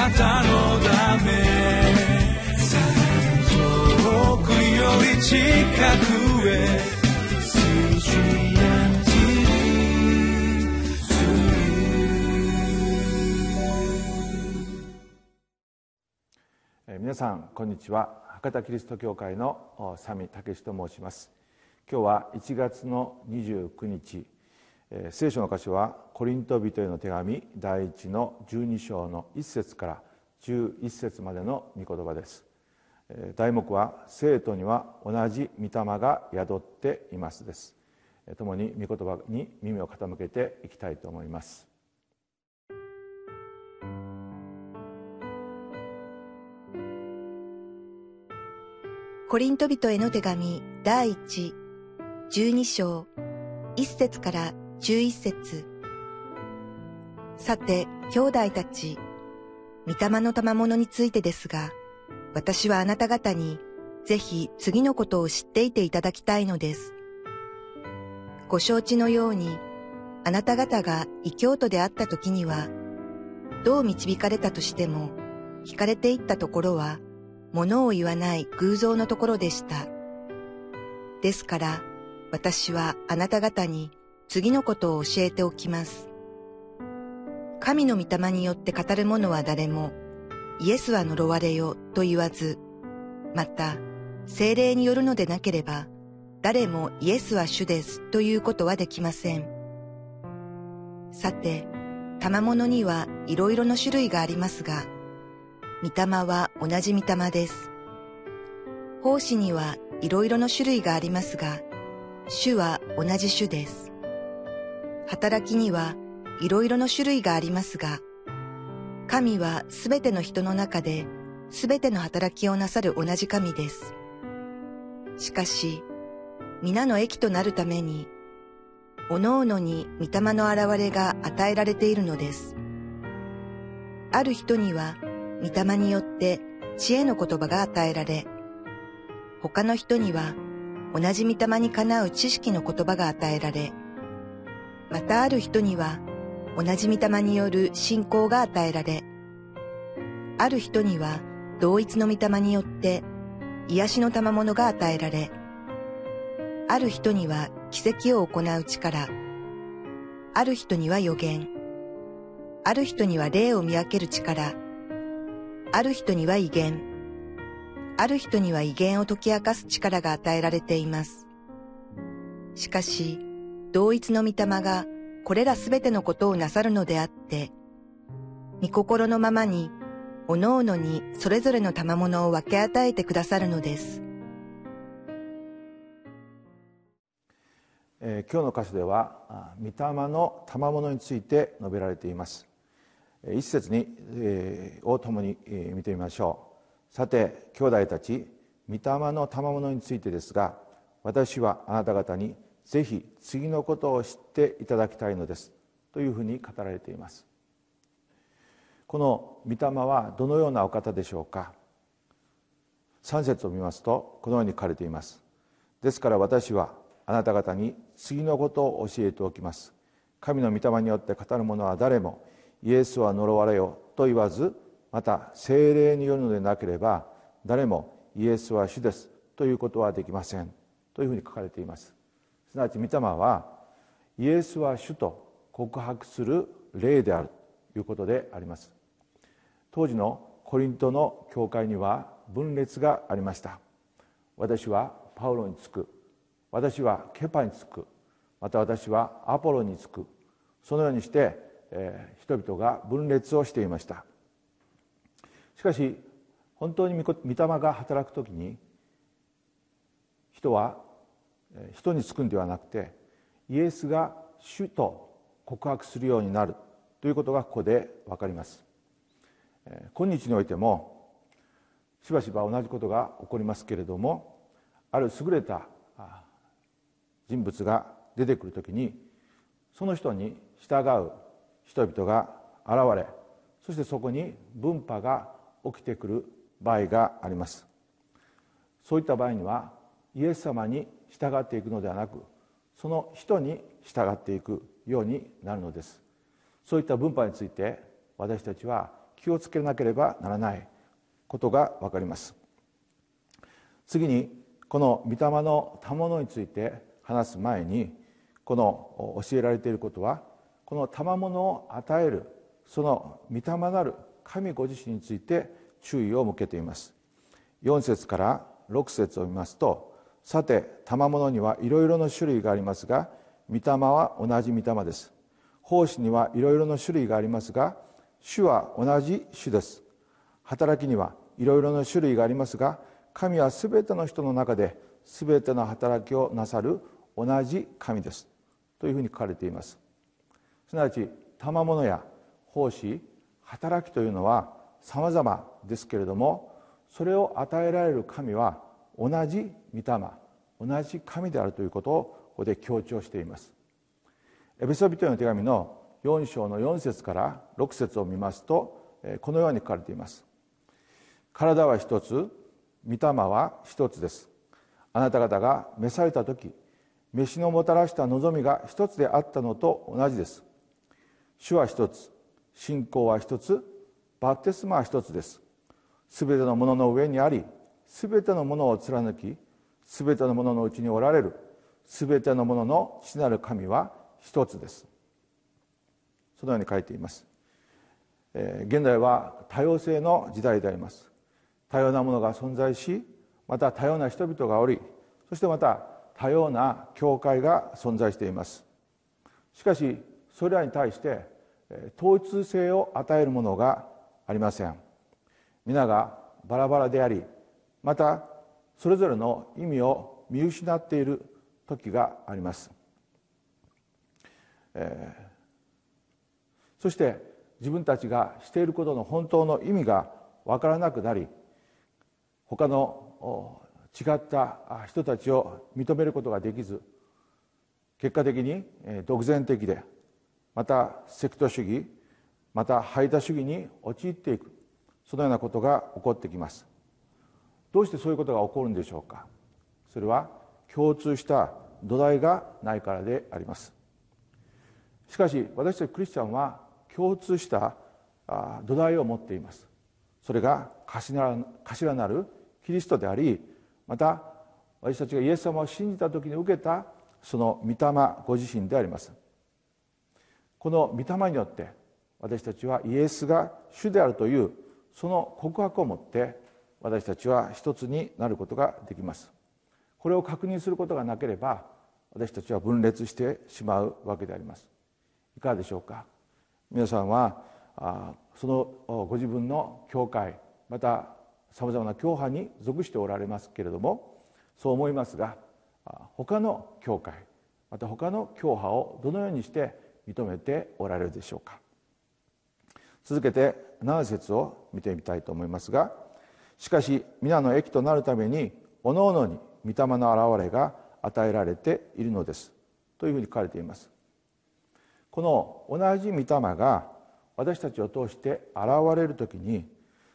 なたのため。遠くより近くへ。皆さんこんにちは。博多キリスト教会の佐見武と申します。今日は1月の29日。聖書の箇所はコリント人への手紙第1の12章の1節から11節までの御言葉です。題目は「生徒には同じ御霊が宿っています」です。共に御言葉に耳を傾けていきたいと思います。コリント人への手紙第一12章1節から11節さて、兄弟たち、御霊の賜物についてですが、私はあなた方にぜひ次のことを知っていていただきたいのです。ご承知のように、あなた方が異教徒であった時には、どう導かれたとしても、惹かれていったところは、物を言わない偶像のところでした。ですから、私はあなた方に次のことを教えておきます。神の御霊によって語る者は誰も、イエスは呪われよと言わず、また、精霊によるのでなければ、誰もイエスは主ですということはできません。さて、賜物にはいろいろな種類がありますが、御霊は同じ御霊です。奉仕にはいろいろな種類がありますが、主は同じ主です。働きにはいろいろな種類がありますが、神はすべての人の中ですべての働きをなさる同じ神です。しかし、皆の益となるために、おのおのに御霊の現れが与えられているのです。ある人には御霊によって知恵の言葉が与えられ、他の人には同じ御霊にかなう知識の言葉が与えられ、またある人には同じ御霊による信仰が与えられ、ある人には同一の御霊によって癒しの賜物が与えられ、ある人には奇跡を行う力、ある人には予言、ある人には霊を見分ける力、ある人には威厳、ある人には威厳を解き明かす力が与えられています。しかし、同一の御霊がこれらすべてのことをなさるのであって、御心のままに、おのおのにそれぞれの賜物を分け与えてくださるのです。えー、今日の箇所では御霊の賜物について述べられています一節に、えー、を共に、えー、見てみましょうさて兄弟たち御霊の賜物についてですが私はあなた方にぜひ次のことを知っていただきたいのです。というふうに語られています。この御霊はどのようなお方でしょうか。3節を見ますとこのように書かれています。ですから私はあなた方に次のことを教えておきます。神の御霊によって語る者は誰もイエスは呪われよと言わずまた精霊によるのでなければ誰もイエスは主ですということはできません。というふうに書かれています。すなわち御霊はイエスは主と告白する霊であるということであります。当時のコリントの教会には分裂がありました。私はパウロにつく。私はケパにつく。また私はアポロにつく。そのようにしてえー、人々が分裂をしていました。しかし本当に御霊が働く時に人は人につくんではなくてイエスが主と告白するようになるということがここで分かります。今日においてもしばしば同じことが起こりますけれどもある優れた人物が出てくる時にその人に従う人々が現れそしてそこに分派が起きてくる場合があります。そういった場合にはイエス様に従っていくのではなくその人に従っていくようになるのです。そういった分派について私たちは気をつけなければならないことが分かります。次にこの御霊の賜物について話す前にこの教えられていることはこの賜物を与えるその御霊なる神ご自身について注意を向けています。4節から6節を見ますとさて賜物にはいろいろな種類がありますが御霊は同じ御霊です。奉仕にはいろいろな種類がありますが主は同じ主です。働きにはいろいろな種類がありますが神は全ての人の中で全ての働きをなさる同じ神です。というふうに書かれています。すなわち賜物や奉仕働きというのは様々ですけれどもそれを与えられる神は同じ御霊同じ神であるということをここで強調しています。エペソビトへの手紙の4章の4節から6節を見ますとこのように書かれています。体は一つ御霊は一つです。あなた方が召された時飯のもたらした望みが一つであったのと同じです。主は一つ信仰は一つバプテスマは一つです。すべてのものの上にありすべてのものを貫きすべてのもののうちにおられるすべてのものの父なる神は一つです。そのように書いています、えー、現代は多様性の時代であります。多様なものが存在しまた多様な人々がおりそしてまた多様な教会が存在しています。しかしそれらに対して統一性を与えるものがありません。皆がバラバラでありまたそれぞれの意味を見失っている時があります、えー、そして自分たちがしていることの本当の意味が分からなくなり他の違った人たちを認めることができず結果的に独善的でまたセクト主義また排他主義に陥っていくそのようなことが起こってきます。どうしてそういうことが起こるんでしょうか？それは共通した土台がないからであります。しかし私たちクリスチャンは共通した土台を持っています。それが頭なるキリストでありまた私たちがイエス様を信じた時に受けたその御霊ご自身であります。この御霊によって私たちはイエスが主であるというその告白をもって私たちは一つになることができます。これを確認することがなければ私たちは分裂してしまうわけであります。いかがでしょうか？皆さんはあそのご自分の教会またさまざまな教派に属しておられますけれどもそう思いますが他の教会また他の教派をどのようにして認めておられるでしょうか？続けて7節を見てみたいと思いますがしかし皆の益となるためにおのおのに御霊の現れが与えられているのです。というふうに書かれています。この同じ御霊が私たちを通して現れる時に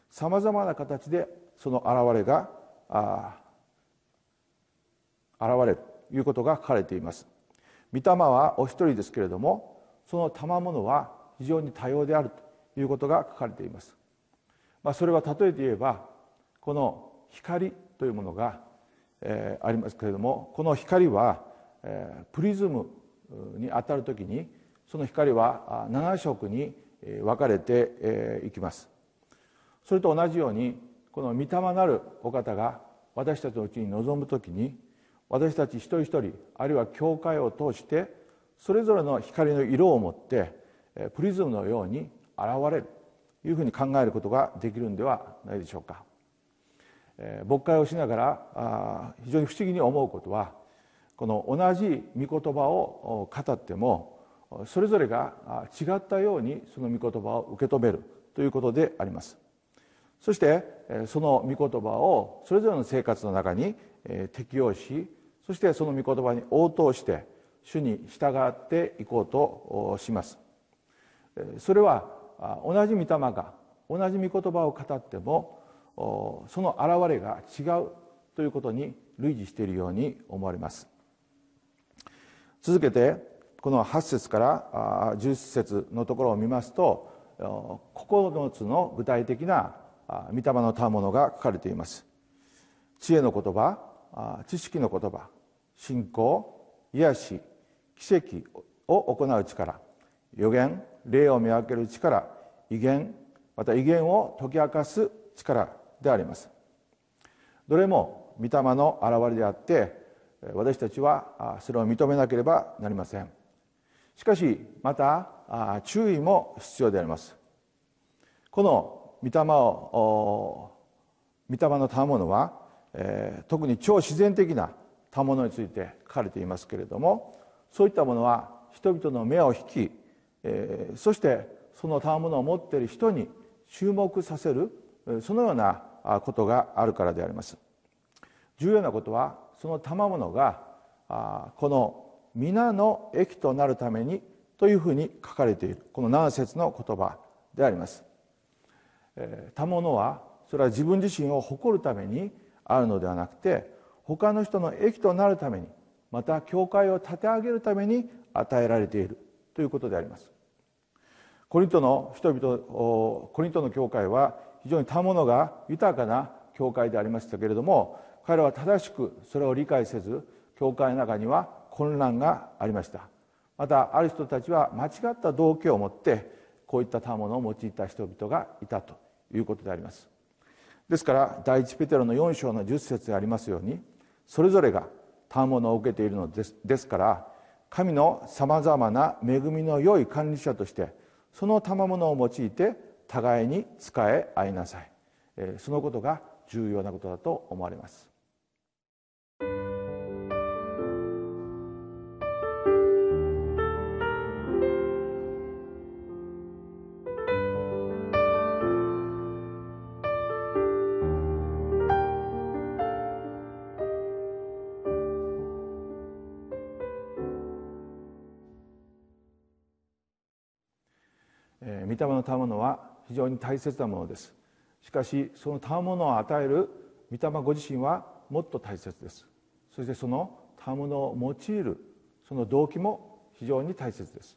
さまざまな形でその現れが現れるということが書かれています。御霊はお一人ですけれどもその賜物は非常に多様であるということが書かれています、まあ、それは例えて言えばこの光というものが、えー、ありますけれどもこの光は、えー、プリズムに当たる時にその光は7色に分かれていきます。それと同じようにこの御霊なるお方が私たちのうちに臨む時に私たち一人一人あるいは教会を通してそれぞれの光の色を持ってプリズムのように現れるというふうに考えることができるんではないでしょうか。牧会をしながら非常に不思議に思うことはこの同じ御言葉を語ってもそれぞれが違ったようにその御言葉を受け止めるということであります。そしてその御言葉をそれぞれの生活の中に適用しそしてその御言葉に応答して主に従っていこうとします。それは同じ御霊が同じ御言葉を語ってもその現れが違うということに類似しているように思われます。続けてこの8節から10節のところを見ますと9つの具体的な御霊の賜物が書かれています。知恵の言葉知識の言葉信仰癒し奇跡を行う力予言霊を見分ける力威厳また威厳を解き明かす力であります。どれも御霊の現れであって私たちはそれを認めなければなりません。しかしまた注意も必要であります。この御霊を御霊の賜物は、えー、特に超自然的な賜物について書かれていますけれどもそういったものは人々の目を引き、えー、そしてその賜物を持っている人に注目させるそのようなことがあるからであります。重要なことはその賜物がこの皆の益となるためにというふうに書かれているこの7節の言葉であります。賜物はそれは自分自身を誇るためにあるのではなくて他の人の益となるためにまた教会を立て上げるために与えられているということであります。コリントの人々コリントの教会は非常に賜物が豊かな教会でありましたけれども彼らは正しくそれを理解せず教会の中には混乱がありました。またある人たちは間違った動機を持ってこういった賜物を用いた人々がいたということであります。ですから第一ペテロの4章の10節でありますようにそれぞれが賜物を受けているのですですから神のさまざまな恵みの良い管理者としてその賜物を用いて互いに使え合いなさい。そのことが重要なことだと思われます。御霊の賜物は非常に大切なものです。しかしその賜物を与える御霊ご自身はもっと大切です。そしてその賜物を用いるその動機も非常に大切です。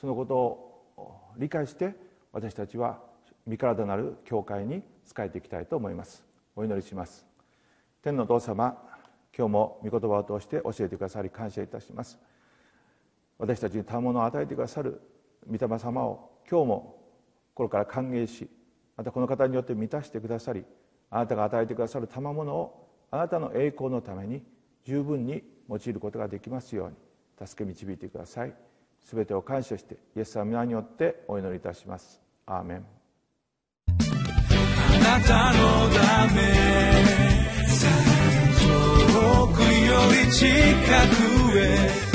そのことを理解して私たちは身体なる教会に仕えていきたいと思います。お祈りします。天のお父様今日も御言葉を通して教えてくださり感謝いたします。私たちに賜物を与えてくださる御霊様を今日も心から歓迎しまたこの方によって満たしてくださりあなたが与えてくださる賜物をあなたの栄光のために十分に用いることができますように助け導いてください。全てを感謝してイエス様皆によってお祈りいたします。アーメン。あなたのため遠くより近くへ